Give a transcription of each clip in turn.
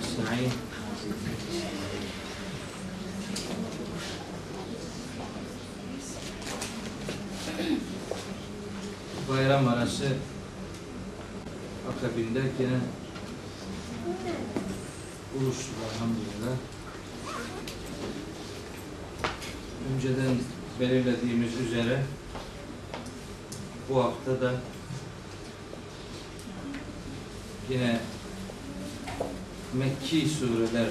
نستعين Bayram arası akabinde yine buluştuk elhamdülillah. Önceden belirlediğimiz üzere bu hafta da yine Mekki sureler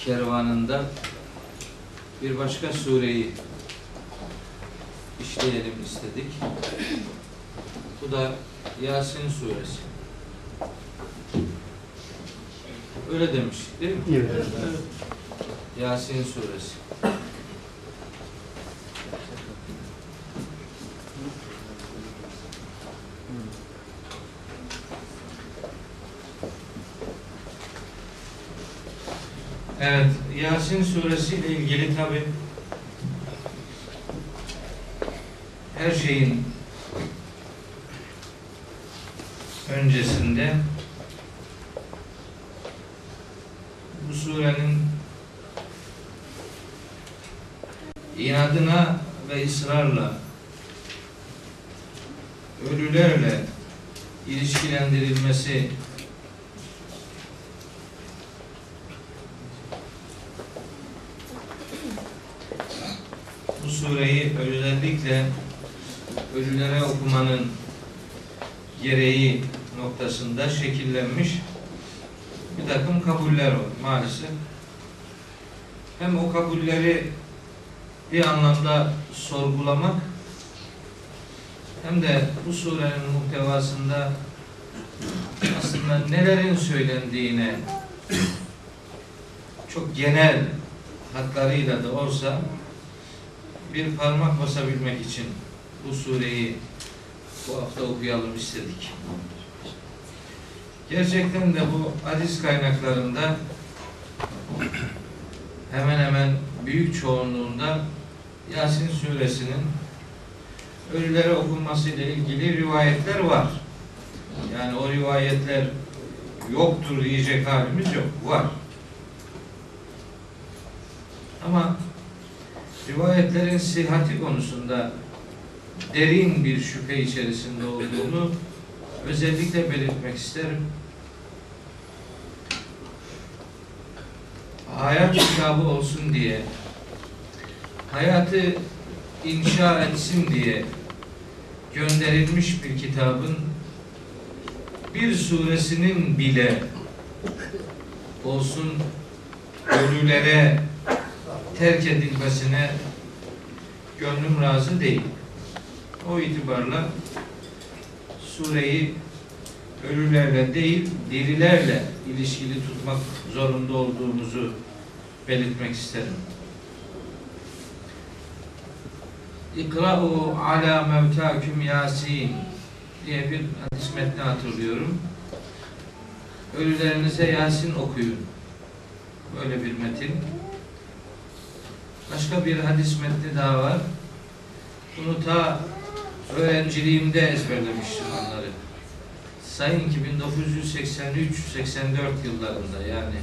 kervanında bir başka sureyi işleyelim istedik. Bu da Yasin suresi. Öyle demiştik değil mi? Evet. Yasin suresi. Evet, Yasin suresi ile ilgili tabi her şeyin öncesinde bu surenin inadına ve ısrarla ölülerle ilişkilendirilmesi bu sureyi özellikle ölülere okumanın gereği noktasında şekillenmiş bir takım kabuller var maalesef. Hem o kabulleri bir anlamda sorgulamak hem de bu surenin muhtevasında aslında nelerin söylendiğine çok genel hatlarıyla da olsa bir parmak basabilmek için bu sureyi bu hafta okuyalım istedik. Gerçekten de bu hadis kaynaklarında hemen hemen büyük çoğunluğunda Yasin suresinin ölülere okunması ile ilgili rivayetler var. Yani o rivayetler yoktur diyecek halimiz yok. Var. Ama rivayetlerin sihati konusunda derin bir şüphe içerisinde olduğunu özellikle belirtmek isterim. Hayat kitabı olsun diye hayatı inşa etsin diye gönderilmiş bir kitabın bir suresinin bile olsun ölülere terk edilmesine gönlüm razı değil. O itibarla sureyi ölülerle değil, dirilerle ilişkili tutmak zorunda olduğumuzu belirtmek isterim. İkra'u ala mevtaküm yasin diye bir hadis metni hatırlıyorum. Ölülerinize Yasin okuyun. Böyle bir metin. Başka bir hadis metni daha var. Bunu ta öğrenciliğimde ezberlemiştim onları. Sayın ki 1983-84 yıllarında yani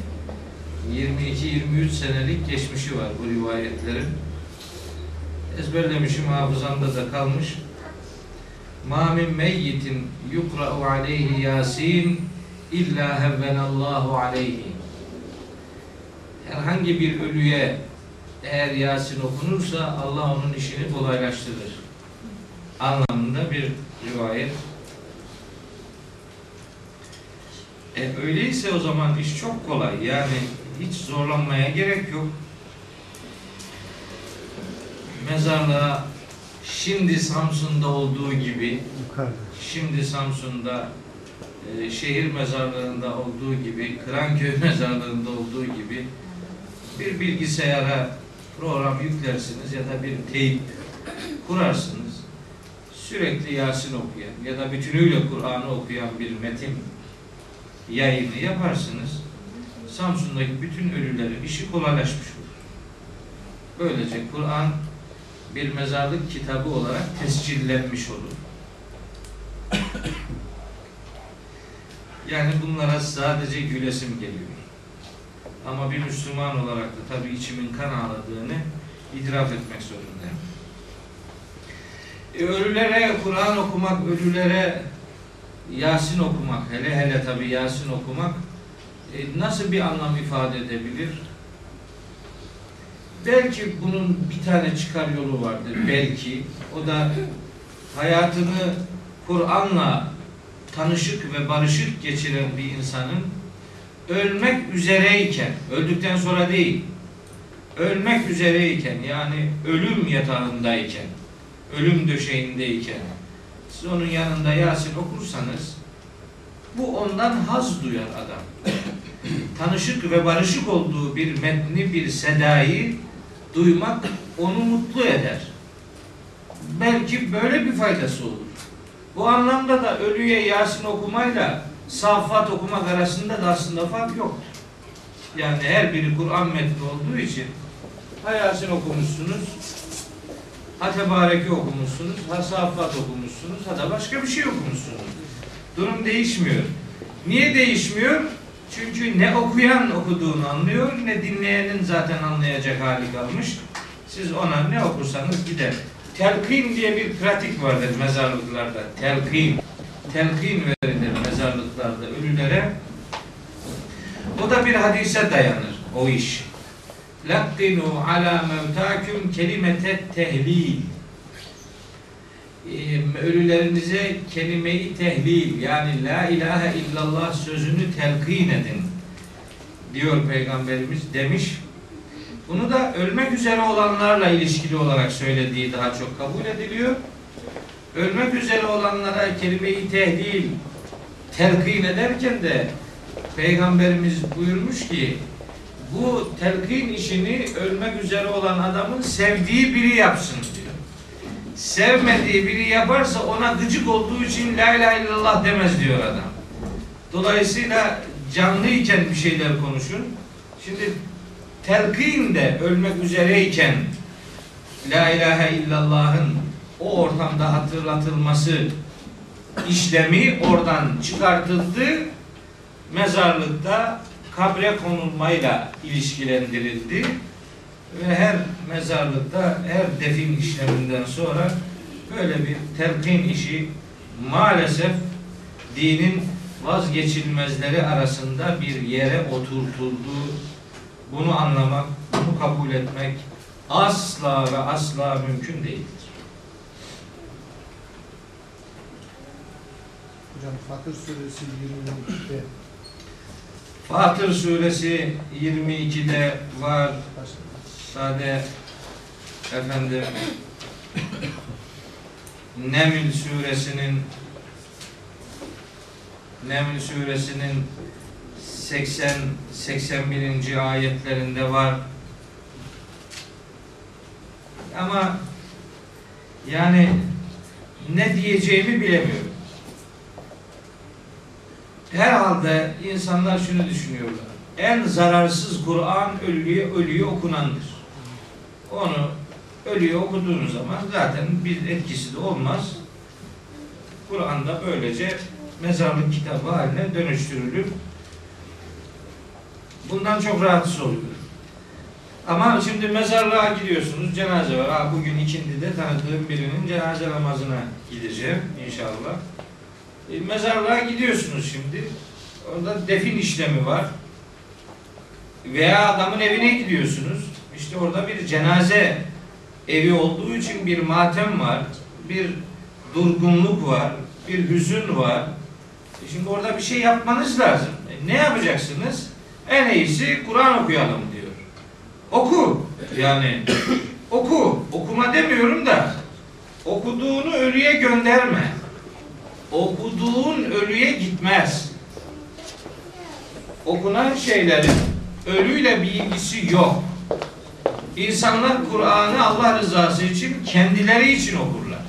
22-23 senelik geçmişi var bu rivayetlerin. Ezberlemişim hafızamda da kalmış. Ma min meyyitin yukra'u aleyhi yasin illa hevvenallahu aleyhi. Herhangi bir ölüye eğer Yasin okunursa Allah onun işini kolaylaştırır. Anlamında bir rivayet. E öyleyse o zaman iş çok kolay. Yani hiç zorlanmaya gerek yok. Mezarlığa şimdi Samsun'da olduğu gibi şimdi Samsun'da e, şehir mezarlarında olduğu gibi, Kıranköy mezarlarında olduğu gibi bir bilgisayara program yüklersiniz ya da bir teyip kurarsınız. Sürekli Yasin okuyan ya da bütünüyle Kur'an'ı okuyan bir metin yayını yaparsınız. Samsun'daki bütün ölülerin işi kolaylaşmış olur. Böylece Kur'an bir mezarlık kitabı olarak tescillenmiş olur. Yani bunlara sadece gülesim geliyor. Ama bir Müslüman olarak da tabii içimin kan ağladığını itiraf etmek zorundayım. E, ölülere Kur'an okumak, ölülere Yasin okumak, hele hele tabii Yasin okumak e, nasıl bir anlam ifade edebilir? Belki bunun bir tane çıkar yolu vardır. Belki. O da hayatını Kur'an'la tanışık ve barışık geçiren bir insanın ölmek üzereyken, öldükten sonra değil, ölmek üzereyken yani ölüm yatağındayken, ölüm döşeğindeyken siz onun yanında Yasin okursanız bu ondan haz duyar adam. Tanışık ve barışık olduğu bir metni, bir sedayı duymak onu mutlu eder. Belki böyle bir faydası olur. Bu anlamda da ölüye Yasin okumayla Saffat okumak arasında da aslında fark yoktur. Yani her biri Kur'an metni olduğu için ha Yasin okumuşsunuz, ha Tebareki okumuşsunuz, ha Saffat okumuşsunuz, ha da başka bir şey okumuşsunuz. Durum değişmiyor. Niye değişmiyor? Çünkü ne okuyan okuduğunu anlıyor, ne dinleyenin zaten anlayacak hali kalmış. Siz ona ne okursanız gider. Telkin diye bir pratik vardır mezarlıklarda. Telkin. Telkin verilir mezarlıklarda ölülere. O da bir hadise dayanır o iş. Lakkinu ala mevtaküm kelimete tehlil. Ee, Ölülerinize kelimeyi tehlil yani la ilahe illallah sözünü telkin edin diyor Peygamberimiz demiş. Bunu da ölmek üzere olanlarla ilişkili olarak söylediği daha çok kabul ediliyor. Ölmek üzere olanlara kelimeyi tehdil, telkin ederken de Peygamberimiz buyurmuş ki bu telkin işini ölmek üzere olan adamın sevdiği biri yapsın diyor. Sevmediği biri yaparsa ona gıcık olduğu için la ilahe illallah demez diyor adam. Dolayısıyla canlıyken bir şeyler konuşun. Şimdi telkin de ölmek üzereyken La ilahe illallah'ın o ortamda hatırlatılması işlemi oradan çıkartıldı. Mezarlıkta kabre konulmayla ilişkilendirildi. Ve her mezarlıkta her defin işleminden sonra böyle bir telkin işi maalesef dinin vazgeçilmezleri arasında bir yere oturtuldu. Bunu anlamak, bunu kabul etmek asla ve asla mümkün değildir. Hocam Fatır Suresi 22'de Fatır suresi 22'de var. Sade efendim Neml suresinin Neml suresinin 80 81. ayetlerinde var. Ama yani ne diyeceğimi bilemiyorum. Herhalde insanlar şunu düşünüyorlar. En zararsız Kur'an ölüye ölüye okunandır. Onu ölüye okuduğunuz zaman zaten bir etkisi de olmaz. Kur'an'da böylece mezarlık kitabı haline dönüştürülür. Bundan çok rahatsız oluyorum. Ama şimdi mezarlığa gidiyorsunuz, cenaze var. Ha, bugün ikindide tanıdığım birinin cenaze namazına gideceğim inşallah. E, mezarlığa gidiyorsunuz şimdi. Orada defin işlemi var. Veya adamın evine gidiyorsunuz. İşte orada bir cenaze evi olduğu için bir matem var. Bir durgunluk var. Bir hüzün var. E, Şimdi orada bir şey yapmanız lazım. E, ne yapacaksınız? En iyisi Kur'an okuyalım diyor. Oku. Yani oku. Okuma demiyorum da okuduğunu ölüye gönderme. Okuduğun ölüye gitmez. Okunan şeylerin ölüyle bir ilgisi yok. İnsanlar Kur'an'ı Allah rızası için kendileri için okurlar.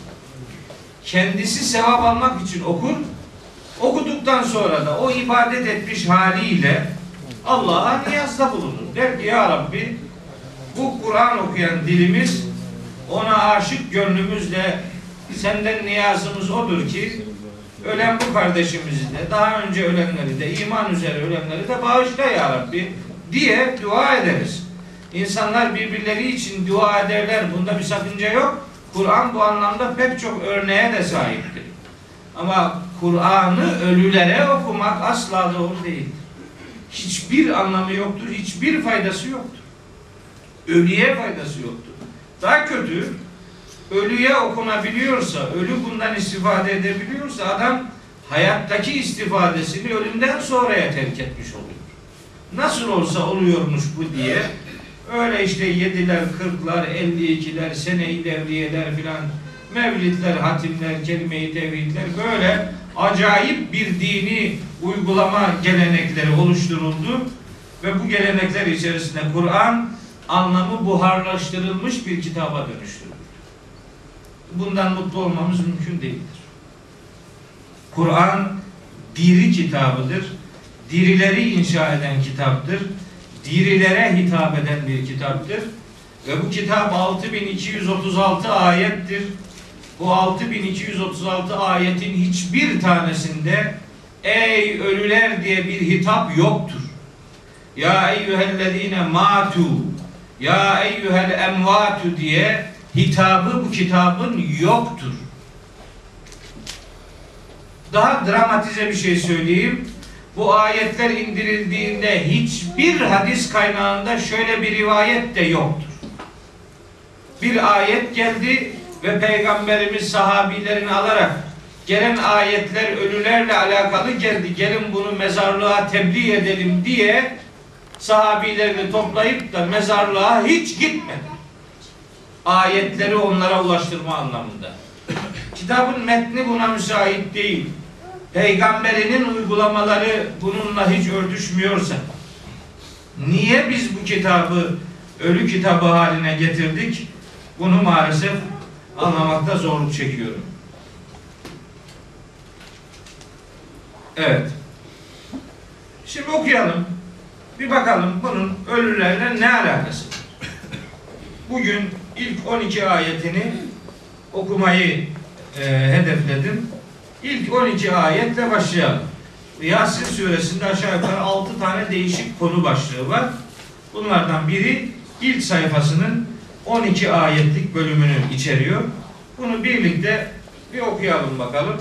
Kendisi sevap almak için okur. Okuduktan sonra da o ibadet etmiş haliyle Allah'a niyazda bulunur. Der ki ya Rabbi bu Kur'an okuyan dilimiz ona aşık gönlümüzle senden niyazımız odur ki ölen bu kardeşimizi de daha önce ölenleri de iman üzere ölenleri de bağışla ya Rabbi diye dua ederiz. İnsanlar birbirleri için dua ederler. Bunda bir sakınca yok. Kur'an bu anlamda pek çok örneğe de sahiptir. Ama Kur'an'ı ölülere okumak asla doğru değildir. Hiçbir anlamı yoktur, hiçbir faydası yoktur. Ölüye faydası yoktur. Daha kötü, ölüye okunabiliyorsa, ölü bundan istifade edebiliyorsa adam hayattaki istifadesini ölümden sonraya terk etmiş oluyor. Nasıl olsa oluyormuş bu diye öyle işte yediler, kırklar, elli ikiler, sene-i devriyeler filan mevlidler, hatimler, kelime-i tevhidler böyle acayip bir dini uygulama gelenekleri oluşturuldu ve bu gelenekler içerisinde Kur'an anlamı buharlaştırılmış bir kitaba dönüştürüldü. Bundan mutlu olmamız mümkün değildir. Kur'an diri kitabıdır. Dirileri inşa eden kitaptır. Dirilere hitap eden bir kitaptır. Ve bu kitap 6236 ayettir. Bu 6236 ayetin hiçbir tanesinde ey ölüler diye bir hitap yoktur. Ya eyyühellezine matu ya eyyühel emvatu diye hitabı bu kitabın yoktur. Daha dramatize bir şey söyleyeyim. Bu ayetler indirildiğinde hiçbir hadis kaynağında şöyle bir rivayet de yoktur. Bir ayet geldi ve Peygamberimiz sahabilerini alarak gelen ayetler ölülerle alakalı geldi. Gelin bunu mezarlığa tebliğ edelim diye sahabilerini toplayıp da mezarlığa hiç gitmedi. Ayetleri onlara ulaştırma anlamında. Kitabın metni buna müsait değil. Peygamberinin uygulamaları bununla hiç örtüşmüyorsa niye biz bu kitabı ölü kitabı haline getirdik? Bunu maalesef anlamakta zorluk çekiyorum. Evet. Şimdi okuyalım. Bir bakalım bunun ölülerle ne alakası var? Bugün ilk 12 ayetini okumayı e, hedefledim. İlk 12 ayetle başlayalım. Yasin suresinde aşağı yukarı 6 tane değişik konu başlığı var. Bunlardan biri ilk sayfasının 12 ayetlik bölümünü içeriyor. Bunu birlikte bir okuyalım bakalım.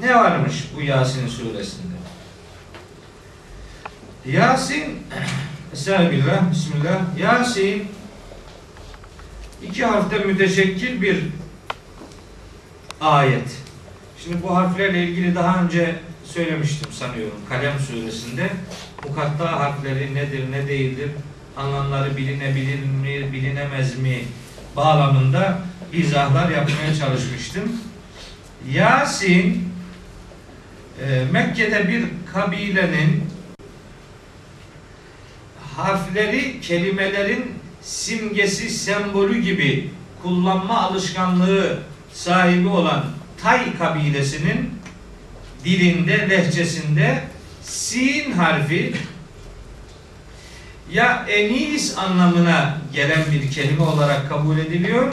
Ne varmış bu Yasin suresinde? Yasin Estağfirullah, Bismillah. Yasin iki harften müteşekkil bir ayet. Şimdi bu harflerle ilgili daha önce söylemiştim sanıyorum Kalem suresinde. Mukatta harfleri nedir, ne değildir, anlamları bilinebilir mi, bilinemez mi bağlamında izahlar yapmaya çalışmıştım. Yasin e, Mekke'de bir kabilenin harfleri kelimelerin simgesi, sembolü gibi kullanma alışkanlığı sahibi olan Tay kabilesinin dilinde, lehçesinde sin harfi ya enis anlamına gelen bir kelime olarak kabul ediliyor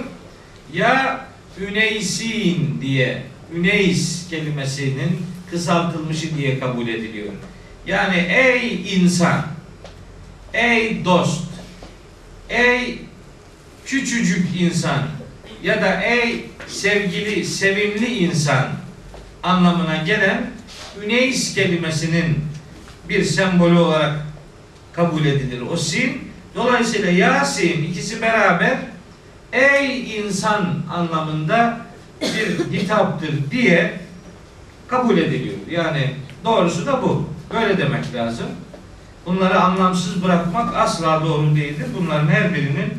ya üneysin diye üneys kelimesinin kısaltılmışı diye kabul ediliyor. Yani ey insan, ey dost, ey küçücük insan ya da ey sevgili, sevimli insan anlamına gelen üneys kelimesinin bir sembolü olarak kabul edilir. O sin, dolayısıyla Yasin ikisi beraber ey insan anlamında bir hitaptır diye kabul ediliyor. Yani doğrusu da bu. Böyle demek lazım. Bunları anlamsız bırakmak asla doğru değildir. Bunların her birinin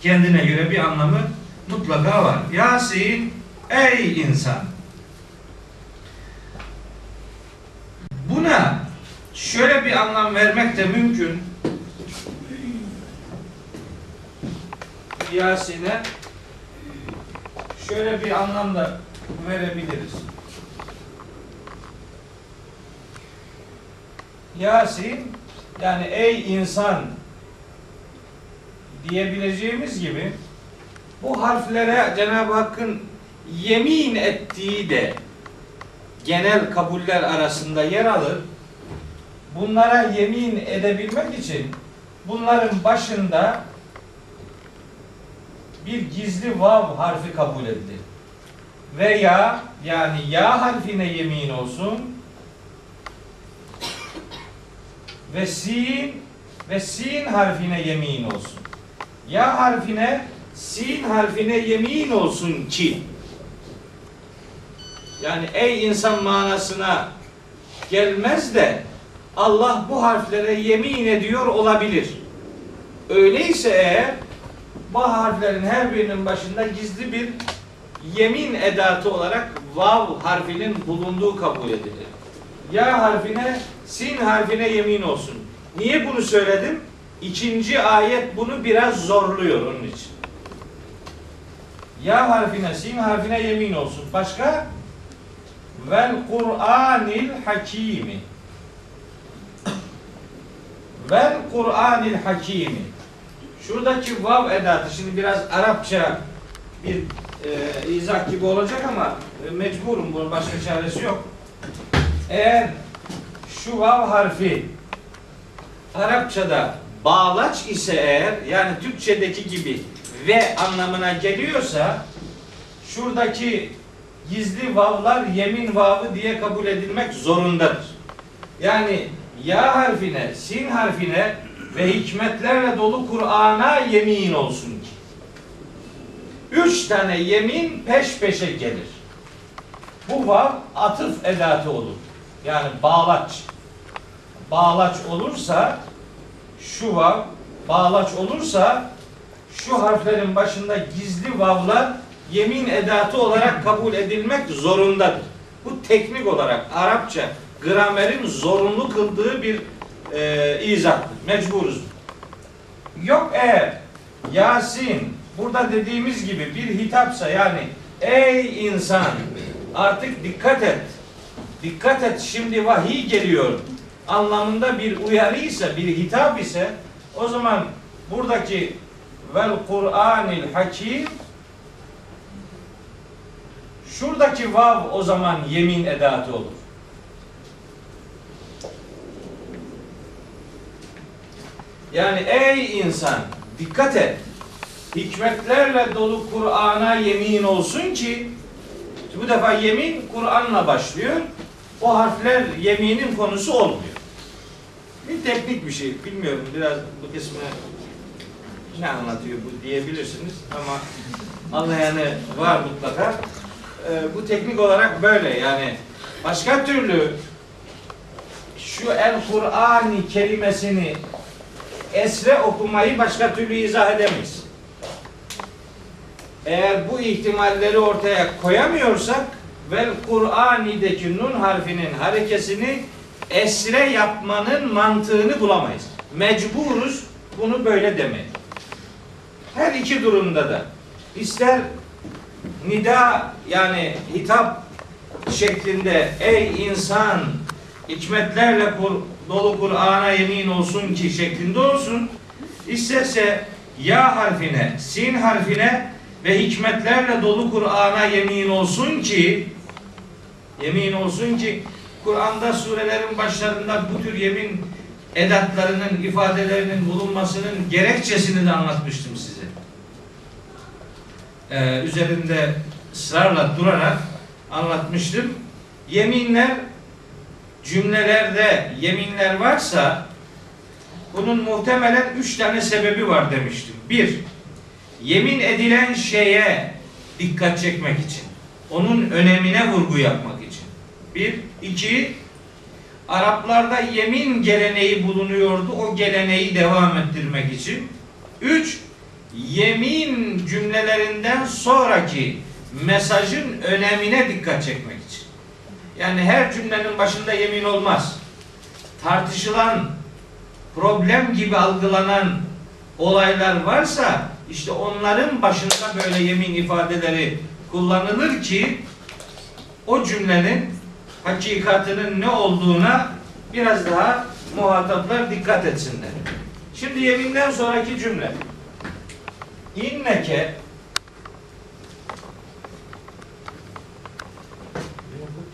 kendine göre bir anlamı mutlaka var. Yasin ey insan. Buna şöyle bir anlam vermek de mümkün. Yasin'e şöyle bir anlam da verebiliriz. Yasin yani ey insan diyebileceğimiz gibi bu harflere Cenab-ı Hakk'ın yemin ettiği de genel kabuller arasında yer alır. Bunlara yemin edebilmek için bunların başında bir gizli vav harfi kabul edilir. Veya yani ya harfine yemin olsun ve sin ve sin harfine yemin olsun. Ya harfine sin harfine yemin olsun ki yani ey insan manasına gelmez de Allah bu harflere yemin ediyor olabilir. Öyleyse eğer bu harflerin her birinin başında gizli bir yemin edatı olarak vav harfinin bulunduğu kabul edilir. Ya harfine, sin harfine yemin olsun. Niye bunu söyledim? İkinci ayet bunu biraz zorluyor onun için. Ya harfine, sin harfine yemin olsun. Başka? Vel Kur'anil Hakimi. Vel Kur'anil Hakimi. Şuradaki vav edatı şimdi biraz Arapça bir e, izah gibi olacak ama e, mecburum bunun başka çaresi yok. Eğer şu vav harfi Arapçada bağlaç ise eğer yani Türkçedeki gibi ve anlamına geliyorsa şuradaki gizli vavlar yemin vavı diye kabul edilmek zorundadır. Yani ya harfine, sin harfine ve hikmetlerle dolu Kur'an'a yemin olsun ki. Üç tane yemin peş peşe gelir. Bu vav atıf edatı olur. Yani bağlaç. Bağlaç olursa şu vav bağlaç olursa şu harflerin başında gizli vavlar yemin edatı olarak kabul edilmek zorundadır. Bu teknik olarak Arapça gramerin zorunlu kıldığı bir e, izahtır. Mecburuz. Yok eğer Yasin burada dediğimiz gibi bir hitapsa yani ey insan artık dikkat et. Dikkat et şimdi vahiy geliyor anlamında bir uyarıysa, bir hitap ise o zaman buradaki vel Kur'anil Hakim şuradaki vav o zaman yemin edatı olur. Yani ey insan dikkat et. Hikmetlerle dolu Kur'an'a yemin olsun ki bu defa yemin Kur'an'la başlıyor. O harfler yeminin konusu olmuyor. Bir teknik bir şey. Bilmiyorum biraz bu kısmı ne anlatıyor bu diyebilirsiniz ama anlayanı var mutlaka. Ee, bu teknik olarak böyle yani başka türlü şu el Kur'ani kelimesini esre okumayı başka türlü izah edemeyiz. Eğer bu ihtimalleri ortaya koyamıyorsak ve Kur'ani'deki nun harfinin harekesini esre yapmanın mantığını bulamayız. Mecburuz bunu böyle demeye. Her iki durumda da ister nida yani hitap şeklinde ey insan hikmetlerle dolu Kur'an'a yemin olsun ki şeklinde olsun. İsterse ya harfine, sin harfine ve hikmetlerle dolu Kur'an'a yemin olsun ki yemin olsun ki Kur'an'da surelerin başlarında bu tür yemin edatlarının, ifadelerinin bulunmasının gerekçesini de anlatmıştım size. Ee, üzerinde ısrarla durarak anlatmıştım. Yeminler cümlelerde yeminler varsa bunun muhtemelen üç tane sebebi var demiştim. Bir, yemin edilen şeye dikkat çekmek için. Onun önemine vurgu yapmak. Bir, iki, Araplarda yemin geleneği bulunuyordu. O geleneği devam ettirmek için. Üç, yemin cümlelerinden sonraki mesajın önemine dikkat çekmek için. Yani her cümlenin başında yemin olmaz. Tartışılan, problem gibi algılanan olaylar varsa işte onların başında böyle yemin ifadeleri kullanılır ki o cümlenin hakikatinin ne olduğuna biraz daha muhataplar dikkat etsinler. Şimdi yeminden sonraki cümle. İnneke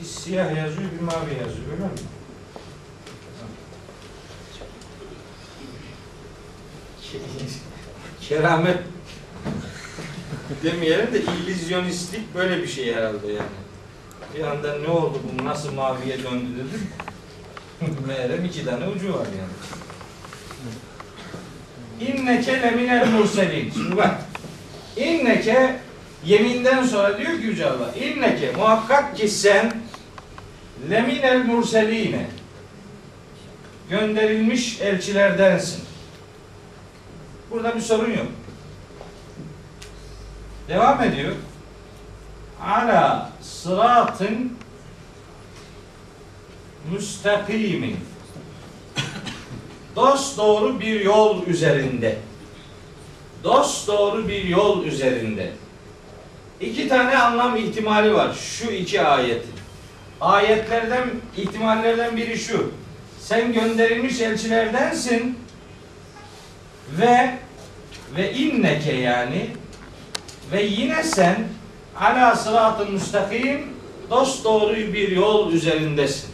siyah yazıyor, bir mavi yazıyor. Öyle mi? Keramet demeyelim de illüzyonistlik böyle bir şey herhalde yani. Bir anda ne oldu bu nasıl maviye döndü dedim. Meğerem iki tane ucu var yani. İnneke leminel murselin. Şimdi bak. İnneke yeminden sonra diyor ki Yüce Allah. İnneke muhakkak ki sen leminel murseline gönderilmiş elçilerdensin. Burada bir sorun yok. Devam ediyor. Ala sıratın müstakimin dost doğru bir yol üzerinde. Dost doğru bir yol üzerinde. İki tane anlam ihtimali var şu iki ayetin. Ayetlerden ihtimallerden biri şu. Sen gönderilmiş elçilerdensin ve ve inneke yani ve yine sen ala sıratın müstakim dost doğru bir yol üzerindesin.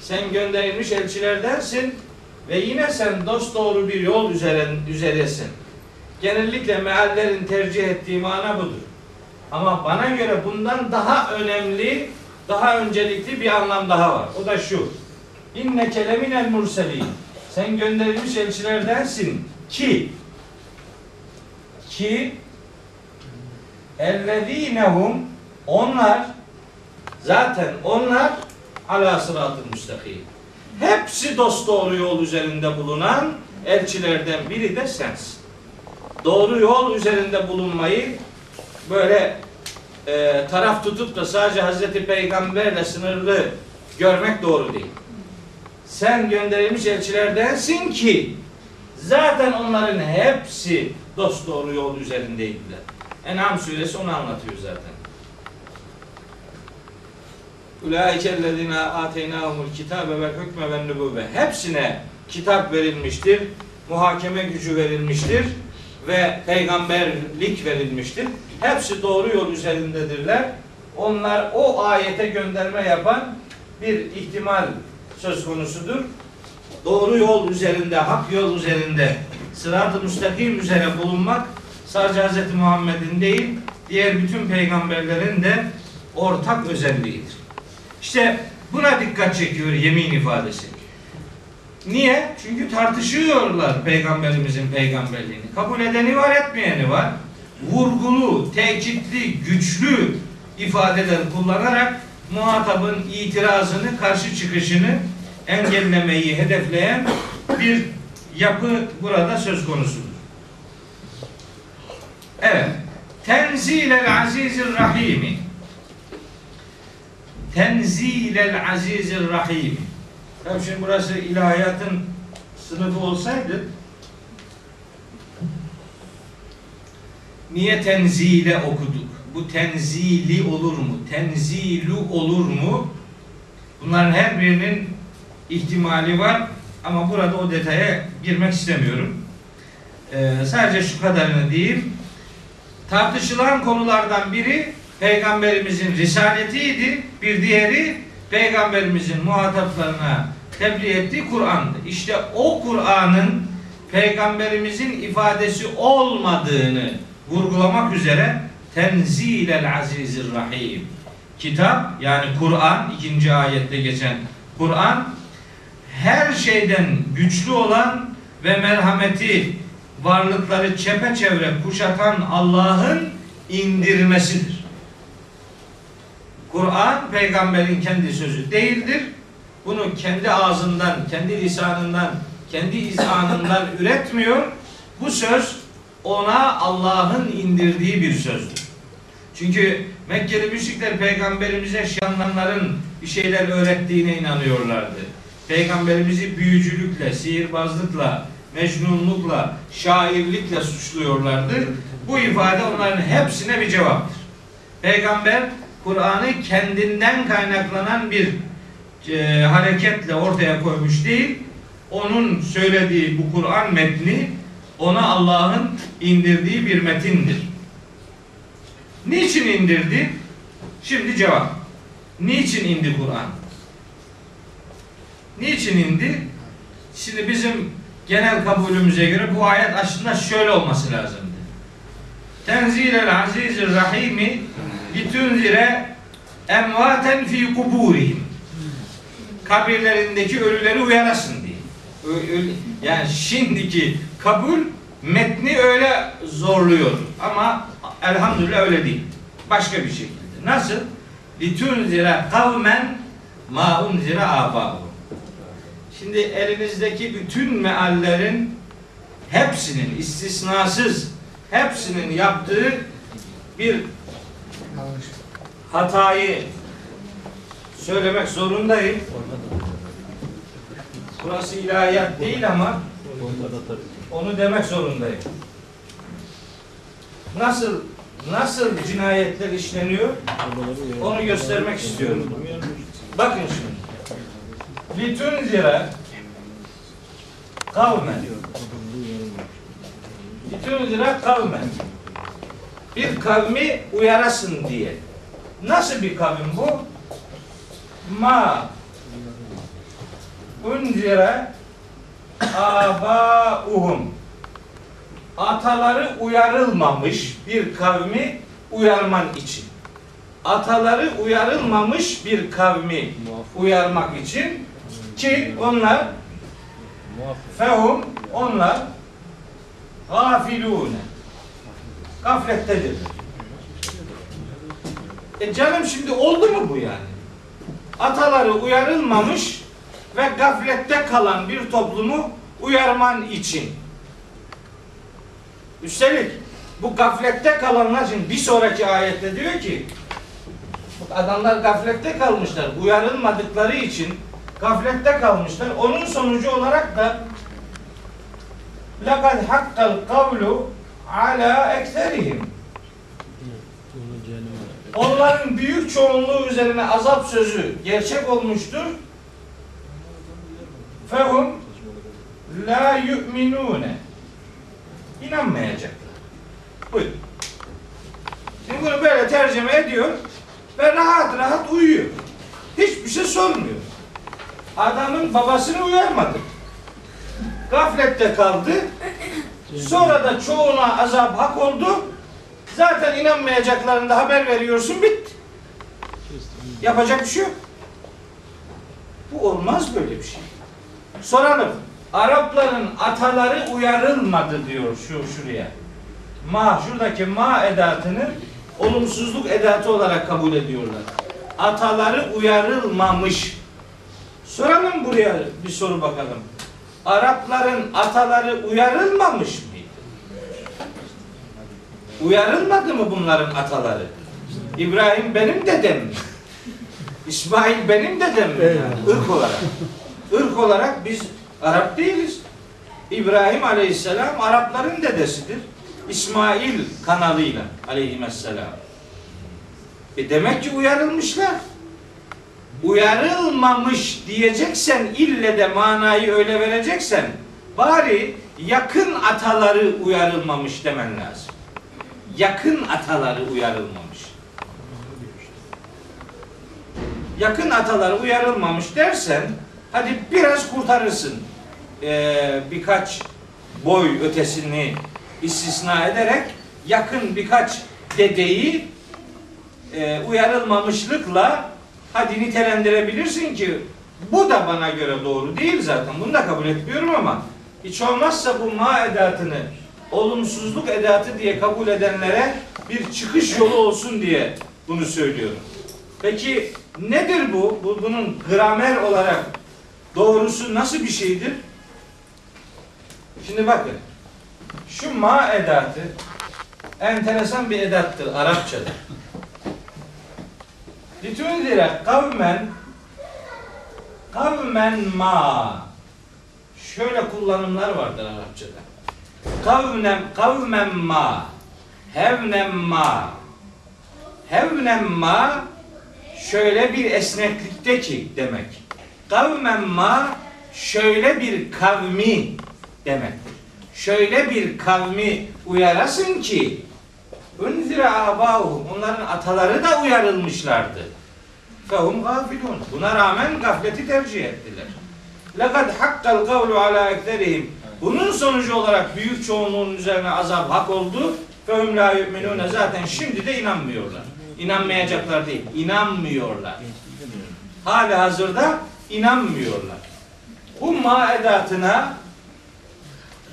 Sen gönderilmiş elçilerdensin ve yine sen dost doğru bir yol üzeren, üzeresin. Genellikle meallerin tercih ettiği mana budur. Ama bana göre bundan daha önemli, daha öncelikli bir anlam daha var. O da şu. İnne keleminel murselin. Sen gönderilmiş elçilerdensin ki ki ellezinehum onlar zaten onlar ala sıratı müstakim. Hepsi dost doğru yol üzerinde bulunan elçilerden biri de sensin. Doğru yol üzerinde bulunmayı böyle e, taraf tutup da sadece Hazreti Peygamberle sınırlı görmek doğru değil. Sen gönderilmiş elçilerdensin ki zaten onların hepsi dost doğru yol üzerindeydiler. En'am suresi onu anlatıyor zaten. Ulaikellezine ateynahumul kitabe ve hükme ve nübüvve. Hepsine kitap verilmiştir. Muhakeme gücü verilmiştir ve peygamberlik verilmiştir. Hepsi doğru yol üzerindedirler. Onlar o ayete gönderme yapan bir ihtimal söz konusudur. Doğru yol üzerinde, hak yol üzerinde, sırat-ı müstakim üzere bulunmak sadece Hz. Muhammed'in değil, diğer bütün peygamberlerin de ortak özelliğidir. İşte buna dikkat çekiyor yemin ifadesi. Niye? Çünkü tartışıyorlar peygamberimizin peygamberliğini. Kabul edeni var, etmeyeni var. Vurgulu, tekitli, güçlü ifadeler kullanarak muhatabın itirazını, karşı çıkışını engellemeyi hedefleyen bir yapı burada söz konusudur. Evet. Tenzilel azizir rahimi. Tenzilel azizir rahimi. Tabii şimdi burası ilahiyatın sınıfı olsaydı niye tenzile okuduk? Bu tenzili olur mu? Tenzilu olur mu? Bunların her birinin ihtimali var ama burada o detaya girmek istemiyorum. Ee, sadece şu kadarını diyeyim. Tartışılan konulardan biri peygamberimizin risaletiydi. Bir diğeri peygamberimizin muhataplarına tebliğ ettiği Kur'an'dı. İşte o Kur'an'ın peygamberimizin ifadesi olmadığını vurgulamak üzere Tenzilel Azizir Rahim. Kitap yani Kur'an ikinci ayette geçen Kur'an her şeyden güçlü olan ve merhameti varlıkları çepeçevre kuşatan Allah'ın indirmesidir. Kur'an peygamberin kendi sözü değildir. Bunu kendi ağzından, kendi lisanından, kendi izanından üretmiyor. Bu söz ona Allah'ın indirdiği bir sözdür. Çünkü Mekkeli müşrikler peygamberimize şanlanların bir şeyler öğrettiğine inanıyorlardı. Peygamberimizi büyücülükle, sihirbazlıkla, mecnunlukla, şairlikle suçluyorlardı. Bu ifade onların hepsine bir cevaptır. Peygamber Kur'an'ı kendinden kaynaklanan bir e, hareketle ortaya koymuş değil. Onun söylediği bu Kur'an metni ona Allah'ın indirdiği bir metindir. Niçin indirdi? Şimdi cevap. Niçin indi Kur'an? Niçin indi? Şimdi bizim genel kabulümüze göre bu ayet aslında şöyle olması lazımdı. Tenzilel azizir rahimi litunzire emvaten fi kuburihim. Kabirlerindeki ölüleri uyarasın diye. Yani şimdiki kabul metni öyle zorluyor ama elhamdülillah öyle değil. Başka bir şekilde. Nasıl? litunzire kavmen ma unzire abahum. Şimdi elinizdeki bütün meallerin hepsinin istisnasız hepsinin yaptığı bir hatayı söylemek zorundayım. Burası ilahiyat değil ama onu demek zorundayım. Nasıl nasıl cinayetler işleniyor? Onu göstermek istiyorum. Bakın şimdi. Litunzire kavmen. Litunzire kavmen. Bir kavmi uyarasın diye. Nasıl bir kavim bu? Ma unzire abauhum ataları uyarılmamış bir kavmi uyarman için. Ataları uyarılmamış bir kavmi uyarmak için ki onlar fehum onlar gafilune gaflettedir. E canım şimdi oldu mu bu yani? Ataları uyarılmamış ve gaflette kalan bir toplumu uyarman için. Üstelik bu gaflette kalanlar için bir sonraki ayette diyor ki adamlar gaflette kalmışlar. Uyarılmadıkları için gaflette kalmışlar. Onun sonucu olarak da لَقَدْ حَقَّ الْقَوْلُ عَلَى ekserihim. Onların büyük çoğunluğu üzerine azap sözü gerçek olmuştur. Fehum la yu'minune. İnanmayacaklar. Buyurun. Şimdi bunu böyle tercüme ediyor ve rahat rahat uyuyor. Hiçbir şey sormuyor. Adamın babasını uyarmadı. Gaflette kaldı. Sonra da çoğuna azap hak oldu. Zaten inanmayacaklarını da haber veriyorsun bitti. Yapacak bir şey yok. Bu olmaz böyle bir şey. Soralım. Arapların ataları uyarılmadı diyor şu şuraya. Ma şuradaki ma edatını olumsuzluk edatı olarak kabul ediyorlar. Ataları uyarılmamış. Soralım buraya bir soru bakalım. Arapların ataları uyarılmamış mıydı? Uyarılmadı mı bunların ataları? İbrahim benim dedem mi? İsmail benim dedem mi? Yani, ırk olarak. Irk olarak biz Arap değiliz. İbrahim aleyhisselam Arapların dedesidir. İsmail kanalıyla aleyhisselam. E demek ki uyarılmışlar. Uyarılmamış diyeceksen ille de manayı öyle vereceksen bari yakın ataları uyarılmamış demen lazım. Yakın ataları uyarılmamış. Yakın ataları uyarılmamış dersen hadi biraz kurtarırsın. Ee, birkaç boy ötesini istisna ederek yakın birkaç dedeyi e, uyarılmamışlıkla hadi nitelendirebilirsin ki bu da bana göre doğru değil zaten. Bunu da kabul etmiyorum ama hiç olmazsa bu ma edatını olumsuzluk edatı diye kabul edenlere bir çıkış yolu olsun diye bunu söylüyorum. Peki nedir bu? bu bunun gramer olarak doğrusu nasıl bir şeydir? Şimdi bakın. Şu ma edatı enteresan bir edattır Arapçada. Litundire kavmen kavmen ma şöyle kullanımlar vardır Arapçada. Kavnem kavmen ma hevnem ma hevnem ma şöyle bir esneklikte ki demek. Kavmen ma şöyle bir kavmi demektir. Şöyle bir kavmi uyarasın ki Unzire abahu onların ataları da uyarılmışlardı. fehum gafilun. Buna rağmen gafleti tercih ettiler. Lekad hakkal kavlu ala ekserihim. Bunun sonucu olarak büyük çoğunluğun üzerine azap hak oldu. Fehum la yu'minune. Zaten şimdi de inanmıyorlar. İnanmayacaklar değil. inanmıyorlar. Hali hazırda inanmıyorlar. Bu ma edatına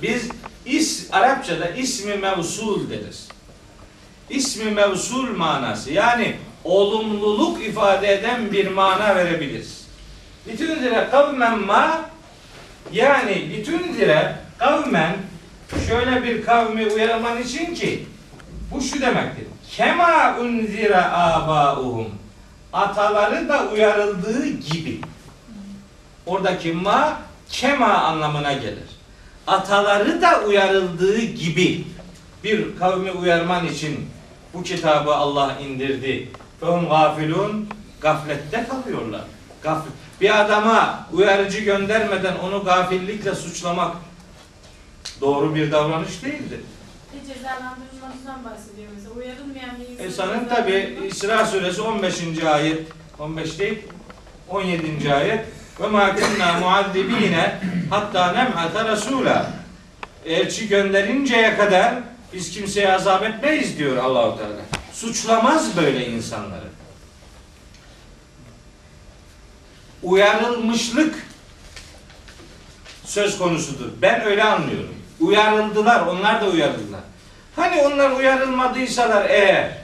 biz is, Arapçada ismi mevsul deriz. İsmi mevsul manası yani olumluluk ifade eden bir mana verebiliriz. Litündire kavmen ma yani litündire kavmen şöyle bir kavmi uyarman için ki bu şu demektir. Kema unzire abauhum ataları da uyarıldığı gibi. Oradaki ma kema anlamına gelir. Ataları da uyarıldığı gibi bir kavmi uyarman için bu kitabı Allah indirdi. Fehum gafilun gaflette kalıyorlar. Gafl bir adama uyarıcı göndermeden onu gafillikle suçlamak doğru bir davranış değildir. Bir cezalandırılmasından bahsediyor mesela. Uyarılmayan bir insan. E sanın tabi İsra suresi 15. ayet 15 değil 17. ayet ve ma kunna muazzibine hatta nem'ate rasula elçi gönderinceye kadar biz kimseye azap etmeyiz diyor Allahu Teala. Suçlamaz böyle insanları. Uyarılmışlık söz konusudur. Ben öyle anlıyorum. Uyarıldılar, onlar da uyarıldılar. Hani onlar uyarılmadıysalar eğer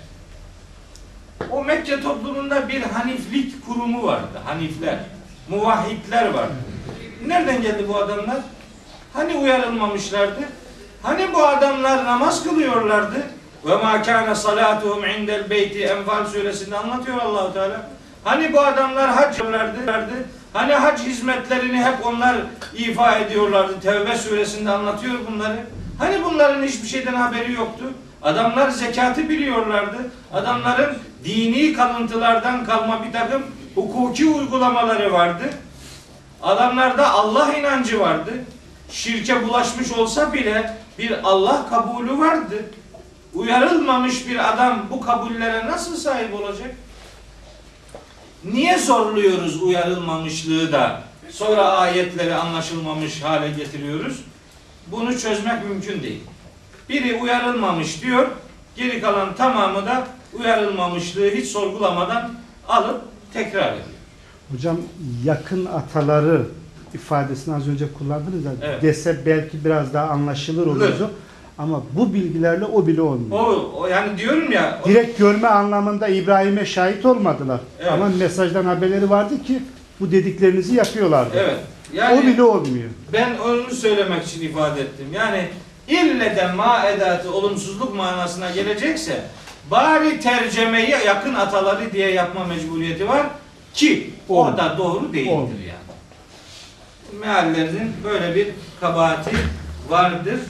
o Mekke toplumunda bir haniflik kurumu vardı. Hanifler, muvahhidler vardı. Nereden geldi bu adamlar? Hani uyarılmamışlardı? Hani bu adamlar namaz kılıyorlardı? Ve ma kana salatuhum indel beyti Enfal suresinde anlatıyor Allahu Teala. Hani bu adamlar hac yapıyorlardı? Hani hac hizmetlerini hep onlar ifa ediyorlardı. Tevbe suresinde anlatıyor bunları. Hani bunların hiçbir şeyden haberi yoktu. Adamlar zekatı biliyorlardı. Adamların dini kalıntılardan kalma bir takım hukuki uygulamaları vardı. Adamlarda Allah inancı vardı. Şirke bulaşmış olsa bile bir Allah kabulü vardı. Uyarılmamış bir adam bu kabullere nasıl sahip olacak? Niye zorluyoruz uyarılmamışlığı da sonra ayetleri anlaşılmamış hale getiriyoruz? Bunu çözmek mümkün değil. Biri uyarılmamış diyor, geri kalan tamamı da uyarılmamışlığı hiç sorgulamadan alıp tekrar ediyor. Hocam yakın ataları ifadesini az önce kullandınız da Evet. dese belki biraz daha anlaşılır olurdu. Ama bu bilgilerle o bile olmuyor. O, o yani diyorum ya o- Direkt görme anlamında İbrahim'e şahit olmadılar. Evet. Ama mesajdan haberleri vardı ki bu dediklerinizi yapıyorlardı. evet. O Yani bile olmuyor. ben onu söylemek için ifade ettim. Yani ille de ma edatı olumsuzluk manasına gelecekse bari tercemeyi yakın ataları diye yapma mecburiyeti var ki o da doğru değildir Olmuyor. yani. Meallerinin böyle bir kabahati vardır.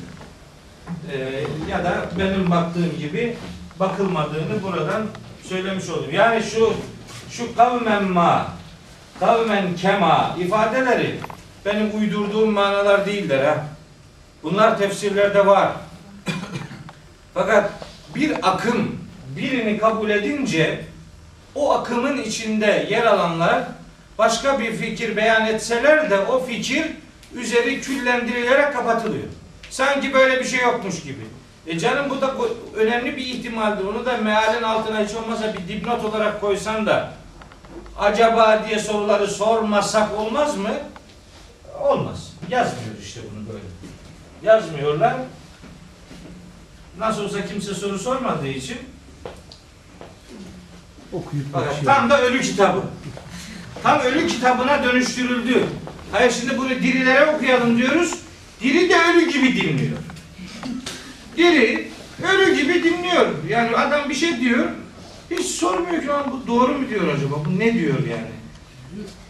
Ee, ya da benim baktığım gibi bakılmadığını buradan söylemiş oldum. Yani şu şu kavmen ma kavmen kema ifadeleri benim uydurduğum manalar değildir ha. Bunlar tefsirlerde var. Fakat bir akım birini kabul edince o akımın içinde yer alanlar başka bir fikir beyan etseler de o fikir üzeri küllendirilerek kapatılıyor. Sanki böyle bir şey yokmuş gibi. E canım bu da önemli bir ihtimaldir. Onu da mealin altına hiç olmazsa bir dipnot olarak koysan da acaba diye soruları sormasak olmaz mı? Olmaz. Yazmıyor işte bunu böyle. Yazmıyorlar. Nasıl olsa kimse soru sormadığı için Okuyup geçiyor. tam da ölü kitabı. Tam ölü kitabına dönüştürüldü. Hayır şimdi bunu dirilere okuyalım diyoruz. Diri de ölü gibi dinliyor. Diri ölü gibi dinliyor. Yani adam bir şey diyor. Hiç sormuyor ki "Lan bu doğru mu diyor acaba? Bu ne diyor yani?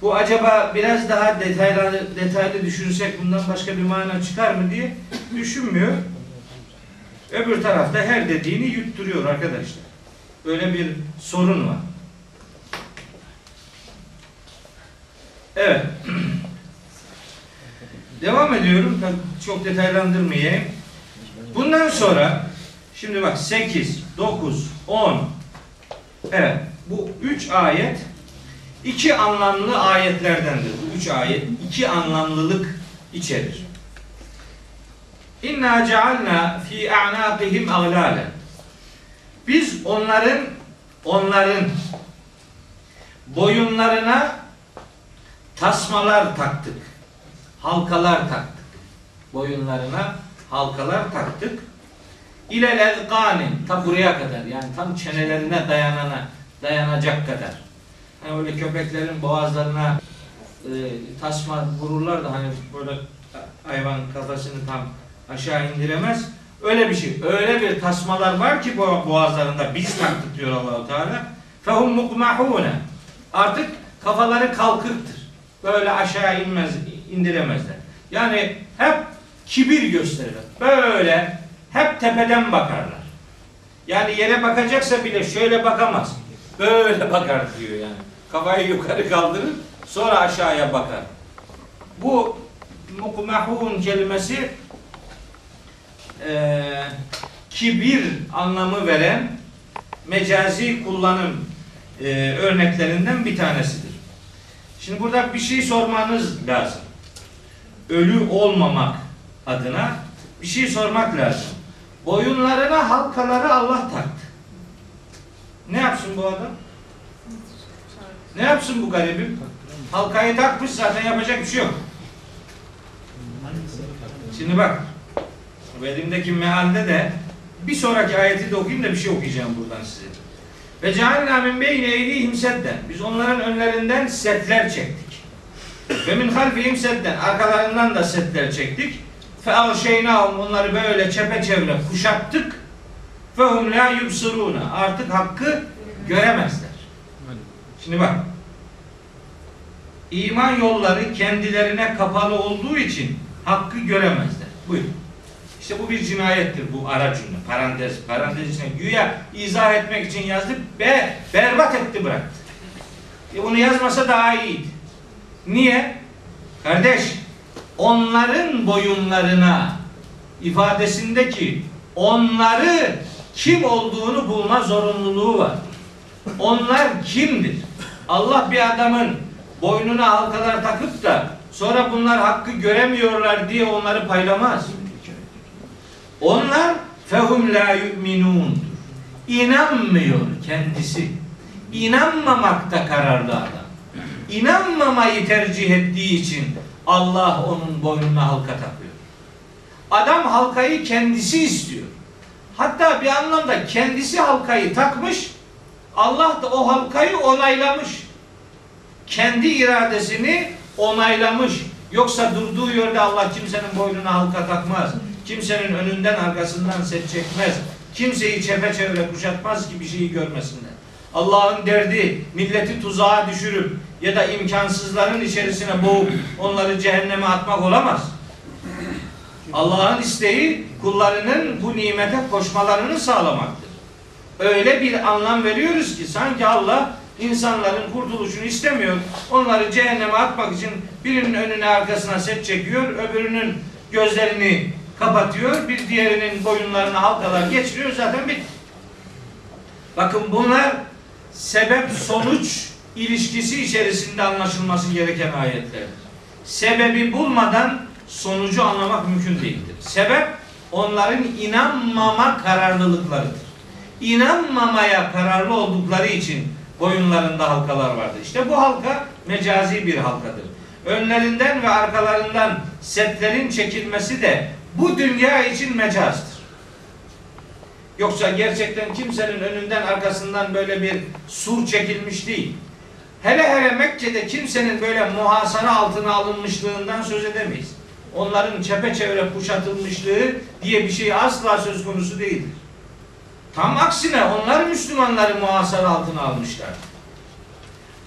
Bu acaba biraz daha detaylı detaylı düşünsek bundan başka bir mana çıkar mı diye düşünmüyor. Öbür tarafta her dediğini yutturuyor arkadaşlar. Böyle bir sorun var. Evet. Devam ediyorum. Çok detaylandırmayayım. Bundan sonra şimdi bak 8, 9, 10 Evet. Bu 3 ayet iki anlamlı ayetlerdendir. Bu üç ayet iki anlamlılık içerir. İnna cealna fi a'naqihim aglalen. Biz onların onların boyunlarına tasmalar taktık. Halkalar taktık. Boyunlarına halkalar taktık. İlel ezgani ta buraya kadar yani tam çenelerine dayanana dayanacak kadar. Hani öyle köpeklerin boğazlarına e, tasma vururlar da hani böyle hayvan kafasını tam aşağı indiremez. Öyle bir şey. Öyle bir tasmalar var ki boğazlarında biz taktık diyor Allahu Teala. Fehum mukmahune. Artık kafaları kalkıktır. Böyle aşağı inmez, indiremezler. Yani hep kibir gösterirler. Böyle hep tepeden bakarlar. Yani yere bakacaksa bile şöyle bakamaz. Böyle bakar diyor yani. Kafayı yukarı kaldırır, sonra aşağıya bakar. Bu mukmahun kelimesi eee kibir anlamı veren mecazi kullanım eee, örneklerinden bir tanesidir. Şimdi burada bir şey sormanız lazım. Ölü olmamak adına bir şey sormak lazım. Boyunlarına halkaları Allah taktı. Ne yapsın bu adam? Ne yapsın bu garibim? Halkayı takmış zaten yapacak bir şey yok. Şimdi bak. Elimdeki mealde de bir sonraki ayeti de okuyayım da bir şey okuyacağım buradan size. Ve cealna min beyni eydihim sedden. Biz onların önlerinden setler çektik. Ve min halfihim sedden. Arkalarından da setler çektik. Fe avşeynahum onları böyle çepeçevre kuşattık. Fehum la yubsiruna. Artık hakkı göremezler. Şimdi bak. İman yolları kendilerine kapalı olduğu için hakkı göremezler. Buyur. İşte bu bir cinayettir bu ara cümle. Parantez, parantez içine güya izah etmek için yazdı. Be, berbat etti bıraktı. E onu yazmasa daha iyiydi. Niye? Kardeş, onların boyunlarına ifadesindeki onları kim olduğunu bulma zorunluluğu var. Onlar kimdir? Allah bir adamın boynuna halkalar takıp da sonra bunlar hakkı göremiyorlar diye onları paylamaz. Onlar fehum la yu'minun. İnanmıyor kendisi. İnanmamakta kararlı adam. İnanmamayı tercih ettiği için Allah onun boynuna halka takıyor. Adam halkayı kendisi istiyor. Hatta bir anlamda kendisi halkayı takmış, Allah da o halkayı onaylamış. Kendi iradesini onaylamış. Yoksa durduğu yerde Allah kimsenin boynuna halka takmaz. Kimsenin önünden arkasından set çekmez. Kimseyi çepeçevre kuşatmaz ki bir şeyi görmesinler. Allah'ın derdi milleti tuzağa düşürüp ya da imkansızların içerisine boğup onları cehenneme atmak olamaz. Allah'ın isteği kullarının bu nimete koşmalarını sağlamaktır. Öyle bir anlam veriyoruz ki sanki Allah insanların kurtuluşunu istemiyor. Onları cehenneme atmak için birinin önüne arkasına set çekiyor, öbürünün gözlerini kapatıyor, bir diğerinin boyunlarına halkalar geçiriyor zaten bitti. Bakın bunlar sebep sonuç ilişkisi içerisinde anlaşılması gereken ayetlerdir. Sebebi bulmadan sonucu anlamak mümkün değildir. Sebep onların inanmama kararlılıklarıdır. İnanmamaya kararlı oldukları için boyunlarında halkalar vardır. İşte bu halka mecazi bir halkadır. Önlerinden ve arkalarından setlerin çekilmesi de bu dünya için mecazdır. Yoksa gerçekten kimsenin önünden arkasından böyle bir sur çekilmiş değil. Hele hele Mekke'de kimsenin böyle muhasara altına alınmışlığından söz edemeyiz. Onların çepeçevre kuşatılmışlığı diye bir şey asla söz konusu değildir. Tam aksine onlar Müslümanları muhasara altına almışlar.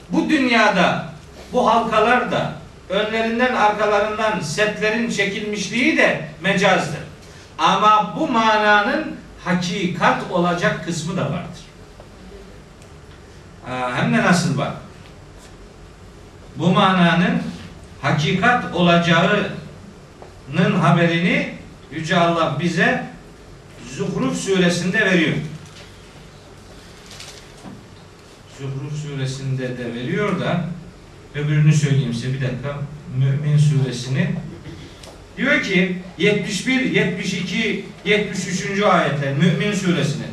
Bu dünyada bu halkalar da önlerinden arkalarından setlerin çekilmişliği de mecazdır. Ama bu mananın hakikat olacak kısmı da vardır. Hem de nasıl bak. Bu mananın hakikat olacağının haberini Yüce Allah bize Zuhruf suresinde veriyor. Zuhruf suresinde de veriyor da öbürünü söyleyeyim size bir dakika. Mümin suresini diyor ki 71, 72, 73. ayetler Mümin suresinin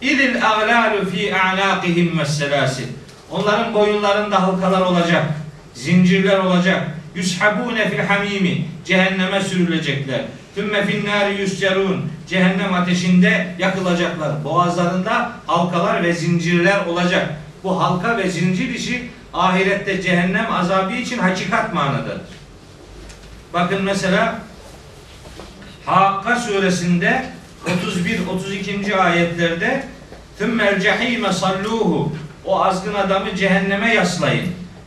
İdil ağlalu fi a'naqihim vesselâsil Onların boyunlarında halkalar olacak, zincirler olacak. Yushabune fil hamimi cehenneme sürülecekler. Tümme fin nari yuscerun cehennem ateşinde yakılacaklar. Boğazlarında halkalar ve zincirler olacak. Bu halka ve zincir işi ahirette cehennem azabı için hakikat manadadır. Bakın mesela Hakka suresinde 31-32. ayetlerde Tümmel cehime salluhu o azgın adamı cehenneme yaslayın.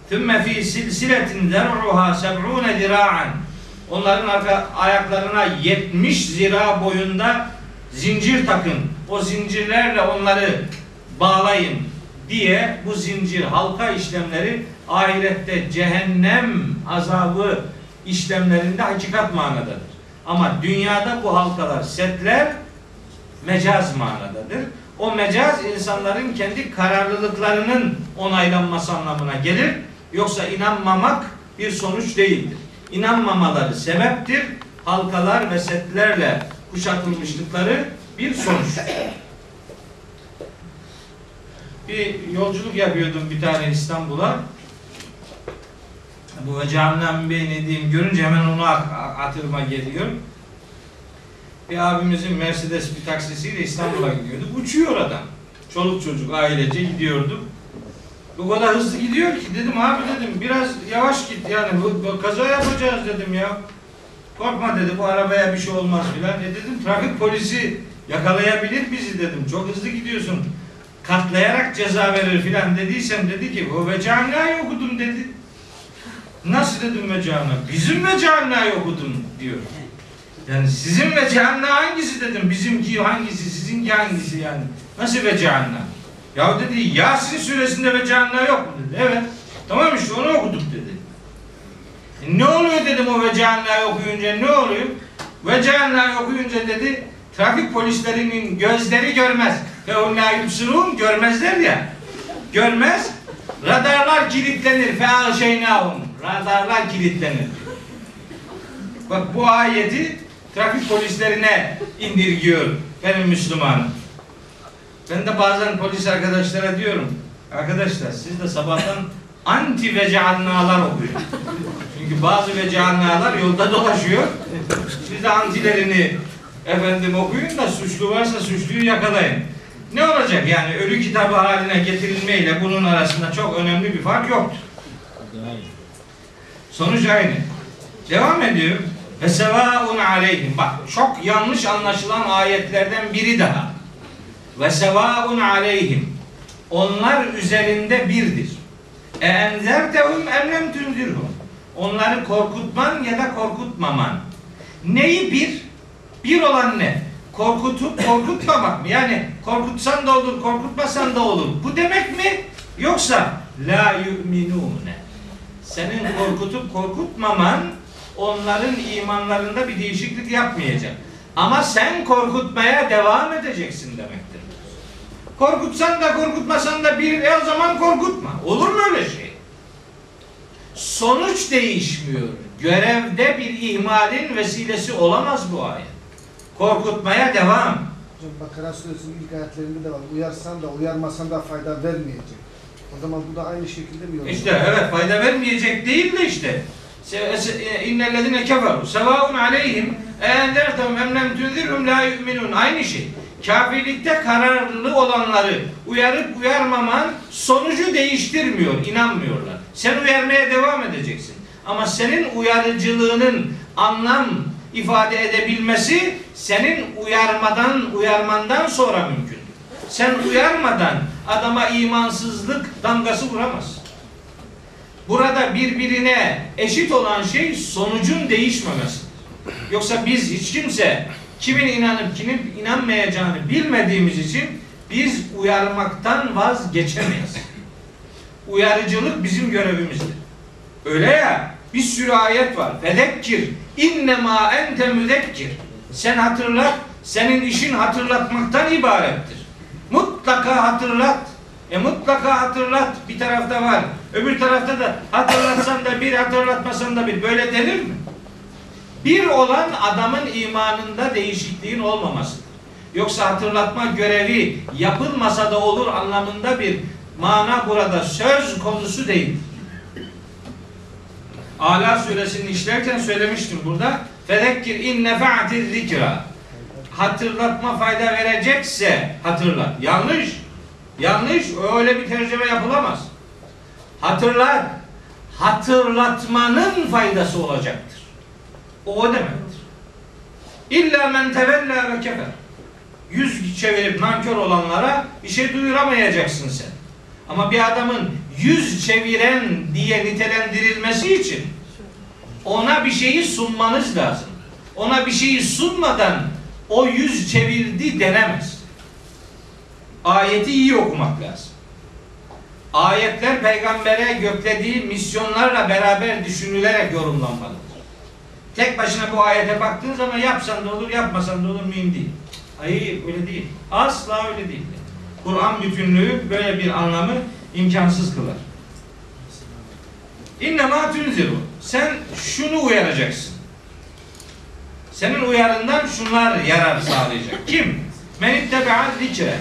Tümme fi silsiletin zer'uha seb'une zira'an Onların arka ayaklarına 70 zira boyunda zincir takın. O zincirlerle onları bağlayın diye bu zincir halka işlemleri ahirette cehennem azabı işlemlerinde hakikat manadadır. Ama dünyada bu halkalar, setler mecaz manadadır. O mecaz insanların kendi kararlılıklarının onaylanması anlamına gelir. Yoksa inanmamak bir sonuç değildir. İnanmamaları sebeptir. Halkalar ve setlerle kuşatılmışlıkları bir sonuçtur. Bir yolculuk yapıyordum bir tane İstanbul'a. Bu ve Cehennem Bey diyeyim görünce hemen onu hatırıma geliyor. Bir abimizin Mercedes bir taksisiyle İstanbul'a gidiyorduk. Uçuyor adam. Çoluk çocuk ailece gidiyorduk. O kadar hızlı gidiyor ki dedim abi dedim biraz yavaş git yani bu, bu kaza yapacağız dedim ya. Korkma dedi bu arabaya bir şey olmaz filan. E dedim trafik polisi yakalayabilir bizi dedim. Çok hızlı gidiyorsun. Katlayarak ceza verir filan dediysem dedi ki o ve camiayı okudum dedi. Nasıl dedim ve camia? Bizim ve camiayı okudum diyor. Yani sizin ve cehennem hangisi dedim. Bizimki hangisi, sizinki hangisi yani. Nasıl ve cehennem? Ya dedi Yasin suresinde ve cehennem yok mu dedi. Evet. Tamam işte onu okuduk dedi. E ne oluyor dedim o ve cehennem okuyunca ne oluyor? Ve cehennem okuyunca dedi trafik polislerinin gözleri görmez. Onlar yubsirun görmezler ya. Görmez. Radarlar kilitlenir. Fe şeynahum. Radarlar kilitlenir. Bak bu ayeti trafik polislerine indirgiyor benim Müslümanım. Ben de bazen polis arkadaşlara diyorum. Arkadaşlar siz de sabahtan anti veceannalar okuyun. Çünkü bazı veceannalar yolda dolaşıyor. Siz de antilerini efendim okuyun da suçlu varsa suçluyu yakalayın. Ne olacak yani ölü kitabı haline getirilmeyle bunun arasında çok önemli bir fark yoktur. Sonuç aynı. Devam ediyor. Ve sevaun aleyhim. Bak çok yanlış anlaşılan ayetlerden biri daha. Ve sevaun aleyhim. Onlar üzerinde birdir. E enzertehum em lem tunzirhum. Onları korkutman ya da korkutmaman. Neyi bir? Bir olan ne? Korkutup korkutmamak mı? Yani korkutsan da olur, korkutmasan da olur. Bu demek mi? Yoksa la yu'minune. Senin korkutup korkutmaman onların imanlarında bir değişiklik yapmayacak. Ama sen korkutmaya devam edeceksin demektir. Korkutsan da korkutmasan da bir e zaman korkutma. Olur mu öyle şey? Sonuç değişmiyor. Görevde bir ihmalin vesilesi olamaz bu ayet. Korkutmaya devam. Hocam Bakara suresinin ilk ayetlerinde de var. Uyarsan da uyarmasan da fayda vermeyecek. O zaman bu da aynı şekilde mi yorumlanıyor? İşte evet fayda vermeyecek değil de işte. İnnellezine keferu sevaun aleyhim eendertem em lem tunzirhum la yu'minun. Aynı şey. Kafirlikte kararlı olanları uyarıp uyarmaman sonucu değiştirmiyor, inanmıyorlar. Sen uyarmaya devam edeceksin. Ama senin uyarıcılığının anlam ifade edebilmesi senin uyarmadan, uyarmandan sonra mümkün. Sen uyarmadan adama imansızlık damgası vuramazsın. Burada birbirine eşit olan şey sonucun değişmemesidir. Yoksa biz hiç kimse kimin inanıp kimin inanmayacağını bilmediğimiz için biz uyarmaktan vazgeçemeyiz. Uyarıcılık bizim görevimizdir. Öyle ya bir sürü ayet var. Fedekkir innema ente müzekkir. Sen hatırlat. Senin işin hatırlatmaktan ibarettir. Mutlaka hatırlat. E mutlaka hatırlat bir tarafta var. Öbür tarafta da hatırlatsan da bir hatırlatmasan da bir. Böyle denir mi? Bir olan adamın imanında değişikliğin olmamasıdır. Yoksa hatırlatma görevi yapılmasa da olur anlamında bir mana burada söz konusu değil. Ala suresini işlerken söylemiştim burada. Fezekkir in nefa'atiz zikra. Hatırlatma fayda verecekse hatırlat. Yanlış. Yanlış. Öyle bir tercüme yapılamaz. Hatırlat. Hatırlatmanın faydası olacaktır. O o demektir. İlla men tevella ve kefer. Yüz çevirip nankör olanlara bir şey duyuramayacaksın sen. Ama bir adamın yüz çeviren diye nitelendirilmesi için ona bir şeyi sunmanız lazım. Ona bir şeyi sunmadan o yüz çevirdi denemez. Ayeti iyi okumak lazım. Ayetler peygambere göklediği misyonlarla beraber düşünülerek yorumlanmalıdır. Tek başına bu ayete baktığın zaman yapsan da olur, yapmasan da olur mühim değil. Hayır öyle değil. Asla öyle değil. Kur'an bütünlüğü böyle bir anlamı imkansız kılar. İnnemâ tünziru. Sen şunu uyaracaksın. Senin uyarından şunlar yarar sağlayacak. Kim? Men ittebe'al zikre.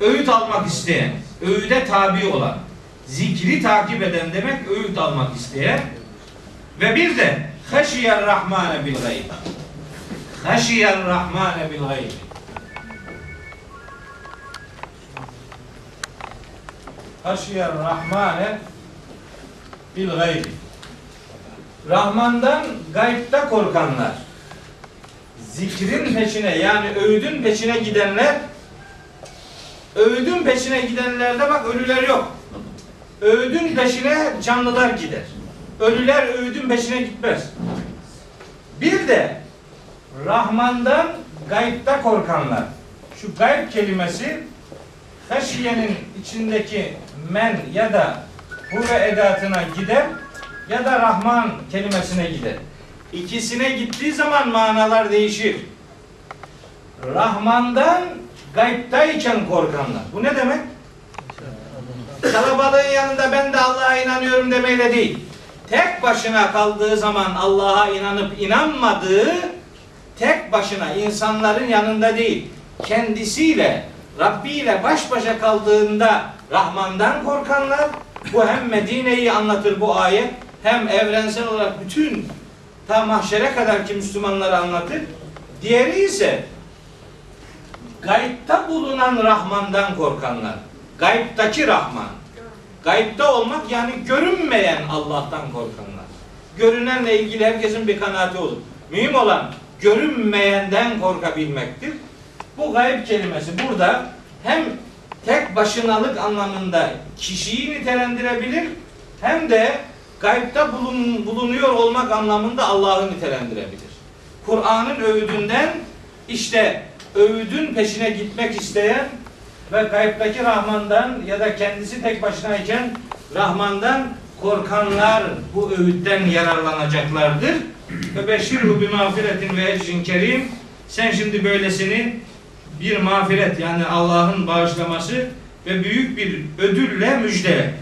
Öğüt almak isteyen, öğüde tabi olan, zikri takip eden demek öğüt almak isteyen ve bir de haşiyer rahmane bil gayb. Haşiyer rahmane bil gayb. Haşiyer rahmane bil gayb. Rahmandan gaybta korkanlar. Zikrin peşine yani öğüdün peşine gidenler öğüdün peşine gidenlerde bak ölüler yok. Öğüdün peşine canlılar gider. Ölüler öğüdün peşine gitmez. Bir de Rahman'dan gaybta korkanlar. Şu gayb kelimesi haşiyenin içindeki men ya da huve edatına gider ya da Rahman kelimesine gider. İkisine gittiği zaman manalar değişir. Rahman'dan gaybtayken korkanlar. Bu ne demek? Kalabalığın yanında ben de Allah'a inanıyorum demeyle değil. Tek başına kaldığı zaman Allah'a inanıp inanmadığı tek başına insanların yanında değil. Kendisiyle, Rabbi ile baş başa kaldığında Rahman'dan korkanlar bu hem Medine'yi anlatır bu ayet hem evrensel olarak bütün ta mahşere kadar ki Müslümanları anlatır. Diğeri ise gaybta bulunan Rahman'dan korkanlar. Gaybtaki Rahman. Gaybta olmak yani görünmeyen Allah'tan korkanlar. Görünenle ilgili herkesin bir kanaati olur. Mühim olan görünmeyenden korkabilmektir. Bu gayb kelimesi burada hem tek başınalık anlamında kişiyi nitelendirebilir hem de gaybta bulun, bulunuyor olmak anlamında Allah'ı nitelendirebilir. Kur'an'ın öğüdünden işte öğüdün peşine gitmek isteyen ve gaybtaki Rahman'dan ya da kendisi tek başınayken Rahman'dan korkanlar bu öğütten yararlanacaklardır. Ve beşirhu bi mağfiretin ve ecrin kerim. Sen şimdi böylesini bir mağfiret yani Allah'ın bağışlaması ve büyük bir ödülle müjdele.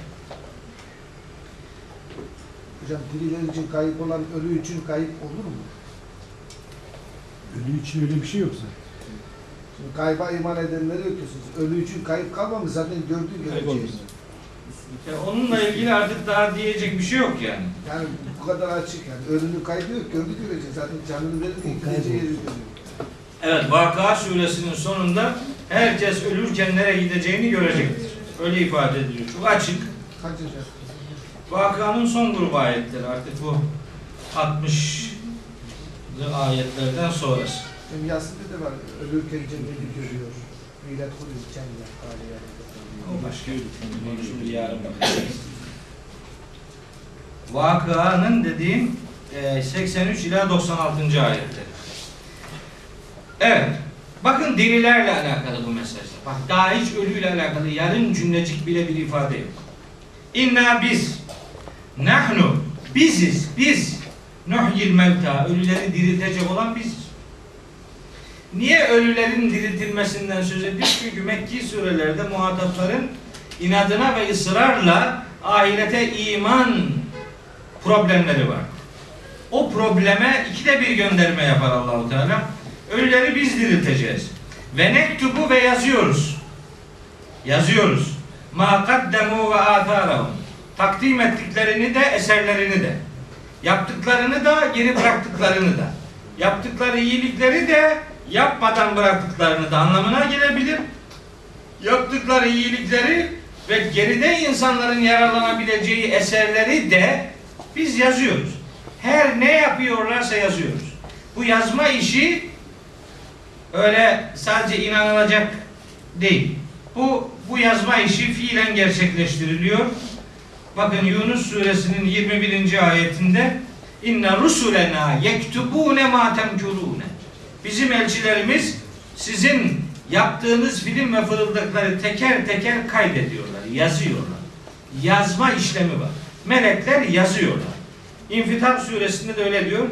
Hocam diriler için kayıp olan ölü için kayıp olur mu? Ölü için öyle bir şey yok zaten. Şimdi kayba iman edenleri ötüyorsunuz. Ölü için kayıp kalmamış zaten gördüğü göreceğiz. Yani onunla ilgili artık daha diyecek bir şey yok yani. Yani bu kadar açık yani. Ölünün kaybı yok. Gördüğü göreceğiz. Zaten canını verir ki gideceği yeri görüyor. Evet Vakıa suresinin sonunda herkes ölürken nereye gideceğini görecektir. Öyle ifade ediliyor. Çok açık. Vakıanın son grubu ayetleri artık bu 60 ayetlerden sonrası. Yasin'de de var. Ölürken cenneti görüyor. Millet kuruyor cennet. O başka. Onu şimdi yarın bakacağız. Vakıanın dediğim e, 83 ila 96. ayetleri. Evet. Bakın dirilerle alakalı bu mesajda. Bak daha hiç ölüyle alakalı yarım cümlecik bile bir ifade yok. İnna biz nahnu biziz biz nuhyil mevta ölüleri diriltecek olan biziz. Niye ölülerin diriltilmesinden söz ediyor? Çünkü Mekki surelerde muhatapların inadına ve ısrarla ahirete iman problemleri var. O probleme ikide bir gönderme yapar Allahu Teala. Ölüleri biz dirilteceğiz. Ve nektubu ve yazıyoruz. Yazıyoruz. Ma kaddemu ve atharahum. Takdim ettiklerini de eserlerini de. Yaptıklarını da geri bıraktıklarını da. Yaptıkları iyilikleri de yapmadan bıraktıklarını da anlamına gelebilir. Yaptıkları iyilikleri ve geride insanların yararlanabileceği eserleri de biz yazıyoruz. Her ne yapıyorlarsa yazıyoruz. Bu yazma işi öyle sadece inanılacak değil. Bu bu yazma işi fiilen gerçekleştiriliyor. Bakın Yunus suresinin 21. ayetinde inne rusulena yektubune ma temkurune. Bizim elçilerimiz sizin yaptığınız film ve fırıldıkları teker teker kaydediyorlar, yazıyorlar. Yazma işlemi var. Melekler yazıyorlar. İnfitar suresinde de öyle diyor.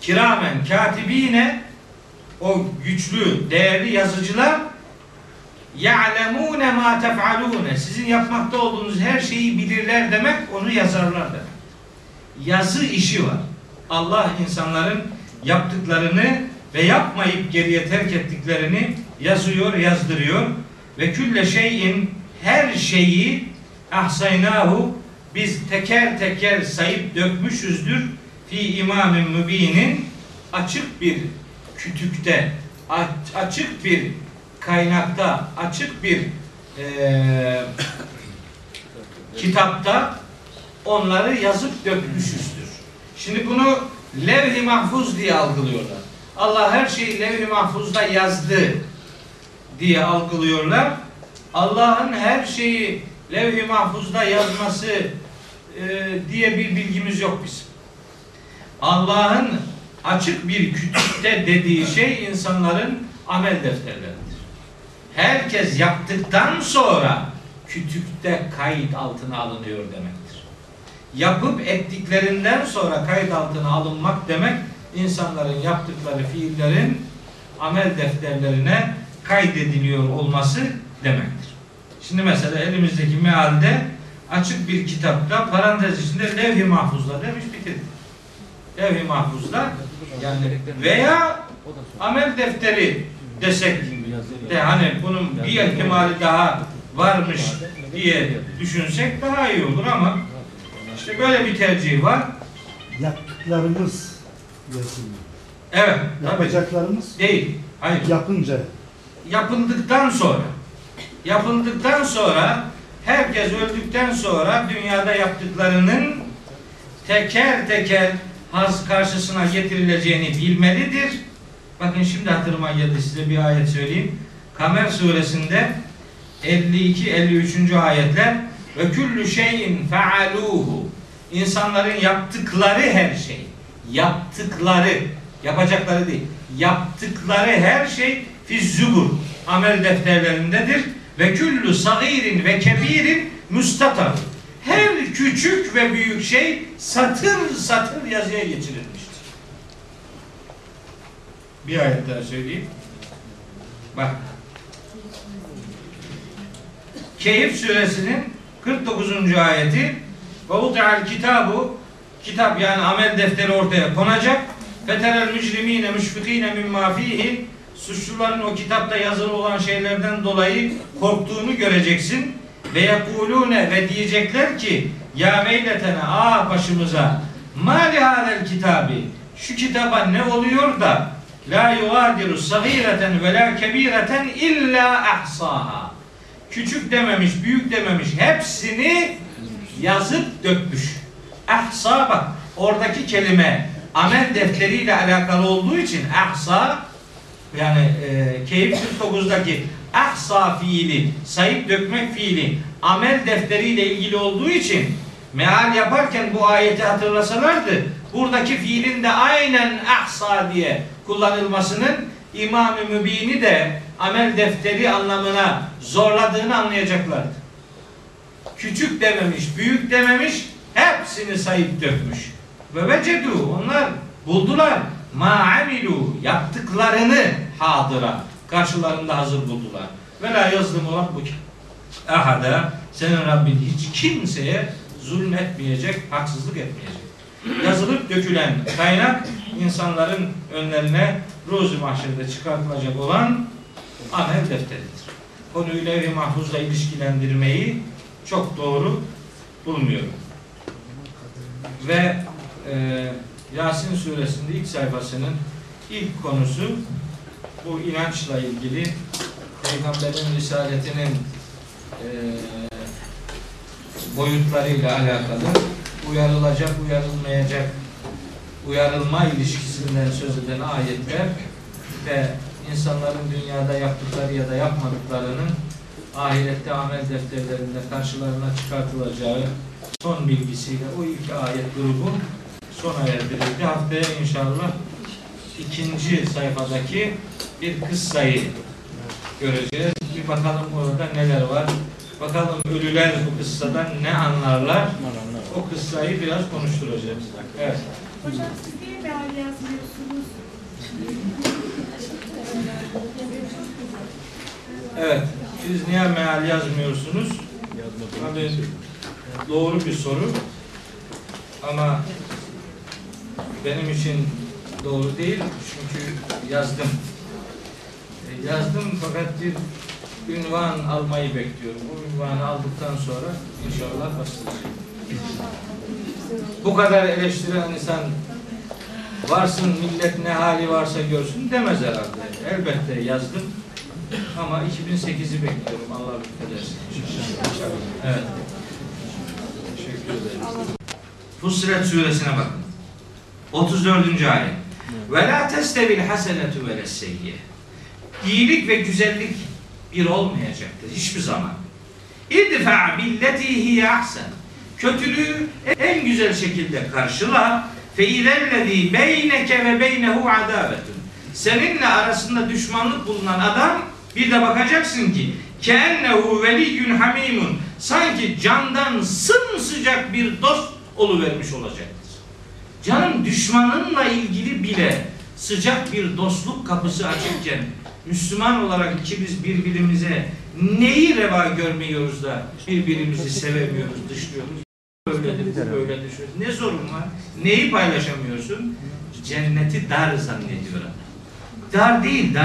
Kiramen katibine o güçlü, değerli yazıcılar ya'lemune ma tef'alune sizin yapmakta olduğunuz her şeyi bilirler demek onu yazarlar demek. Yazı işi var. Allah insanların yaptıklarını ve yapmayıp geriye terk ettiklerini yazıyor, yazdırıyor ve külle şeyin her şeyi ahsaynahu biz teker teker sayıp dökmüşüzdür fi imamin mübinin açık bir kütükte aç- açık bir kaynakta açık bir eee, kitapta onları yazıp dökmüşüzdür. Şimdi bunu levh-i mahfuz diye algılıyorlar. Allah her şeyi levh-i mahfuzda yazdı diye algılıyorlar. Allah'ın her şeyi levh-i mahfuzda yazması e, diye bir bilgimiz yok bizim. Allah'ın açık bir kütükte dediği şey insanların amel defterleridir. Herkes yaptıktan sonra kütükte kayıt altına alınıyor demektir. Yapıp ettiklerinden sonra kayıt altına alınmak demek insanların yaptıkları fiillerin amel defterlerine kaydediliyor olması demektir. Şimdi mesela elimizdeki mealde açık bir kitapta parantez içinde levh-i mahfuzla demiş bitirdi. Levh-i mahfuzla yani veya amel defteri desek de hani bunun bir ihtimali daha varmış diye düşünsek daha iyi olur ama işte böyle bir tercih var. Yaptıklarımız yazılıyor. Evet, tabii. Yapacaklarımız Değil. Hayır. yapınca yapıldıktan sonra yapıldıktan sonra herkes öldükten sonra dünyada yaptıklarının teker teker haz karşısına getirileceğini bilmelidir. Bakın şimdi hatırıma geldi size bir ayet söyleyeyim. Kamer suresinde 52-53. ayetler ve küllü şeyin fealuhu insanların yaptıkları her şey yaptıkları yapacakları değil yaptıkları her şey fi zubur amel defterlerindedir ve küllü sagirin ve kebirin müstatar her küçük ve büyük şey satır satır yazıya geçirilmiştir. Bir ayet daha söyleyeyim. Bak. Keyif suresinin 49. ayeti ve uti'al kitabu kitap yani amel defteri ortaya konacak. Feterel mücrimine müşfikine mimma fihi suçluların o kitapta yazılı olan şeylerden dolayı korktuğunu göreceksin. Ve yekulune ve diyecekler ki ya veyletene ah başımıza ma lihadel kitabi şu kitaba ne oluyor da la yugadiru sagireten ve la kebireten illa ahsaha küçük dememiş, büyük dememiş hepsini yazıp dökmüş. Ahsa bak oradaki kelime amel defteriyle alakalı olduğu için ahsa yani e, Keyif 49'daki ahsa fiili sayıp dökmek fiili amel defteriyle ilgili olduğu için meal yaparken bu ayeti hatırlasalardı buradaki fiilin de aynen ahsa diye kullanılmasının İmam-ı Mübin'i de amel defteri anlamına zorladığını anlayacaklardı. Küçük dememiş, büyük dememiş, hepsini sayıp dökmüş. Ve vecedu onlar buldular. ma amilu yaptıklarını hadıra karşılarında hazır buldular. Ve la yazlimu rabbuke ahada senin Rabbin hiç kimseye zulmetmeyecek, haksızlık etmeyecek. Yazılıp dökülen kaynak insanların önlerine ruzu mahşerde çıkartılacak olan amel defteridir. Konuyu levh-i mahfuzla ilişkilendirmeyi çok doğru bulmuyorum. Ve e, Yasin suresinde ilk sayfasının ilk konusu bu inançla ilgili Peygamberin risaletinin e, boyutlarıyla alakalı uyarılacak, uyarılmayacak, uyarılma ilişkisinden söz eden ayetler ve insanların dünyada yaptıkları ya da yapmadıklarının ahirette amel defterlerinde karşılarına çıkartılacağı son bilgisiyle o ilk ayet grubu sona erdirildi. Haftaya inşallah ikinci sayfadaki bir kıssayı göreceğiz. Bir bakalım orada neler var. Bakalım ölüler bu kıssadan ne anlarlar. O kıssayı biraz konuşturacağız. Evet. Hocam siz niye meal yazmıyorsunuz? Evet. Siz niye meal yazmıyorsunuz? Tabii doğru bir soru. Ama benim için doğru değil. Çünkü yazdım. E, Yazdım fakat bir ünvan almayı bekliyorum. Bu ünvanı aldıktan sonra inşallah başlayacağım. Bu kadar eleştiren insan varsın millet ne hali varsa görsün demez herhalde. Elbette yazdım. Ama 2008'i bekliyorum Allah lütfederse. Evet. Teşekkür ederim. Fussilet suresine bakın. 34. ayet. Ve la testevil hasenetu ve lesseyye. İyilik ve güzellik bir olmayacaktır hiçbir zaman. İdfa billeti hiye ahsen. Kötülüğü en güzel şekilde karşıla. Fe izellezî beyneke ve beynehu adavetun. Seninle arasında düşmanlık bulunan adam bir de bakacaksın ki keennehu veliyyun hamimun sanki candan sımsıcak bir dost oluvermiş olacaktır. Canın düşmanınla ilgili bile sıcak bir dostluk kapısı açıkken Müslüman olarak ki biz birbirimize neyi reva görmüyoruz da birbirimizi sevemiyoruz, dışlıyoruz. Bu böyledir. şöyle. Ne sorun var? Neyi paylaşamıyorsun? Cenneti dar zannediyorum. Dar değil, dar.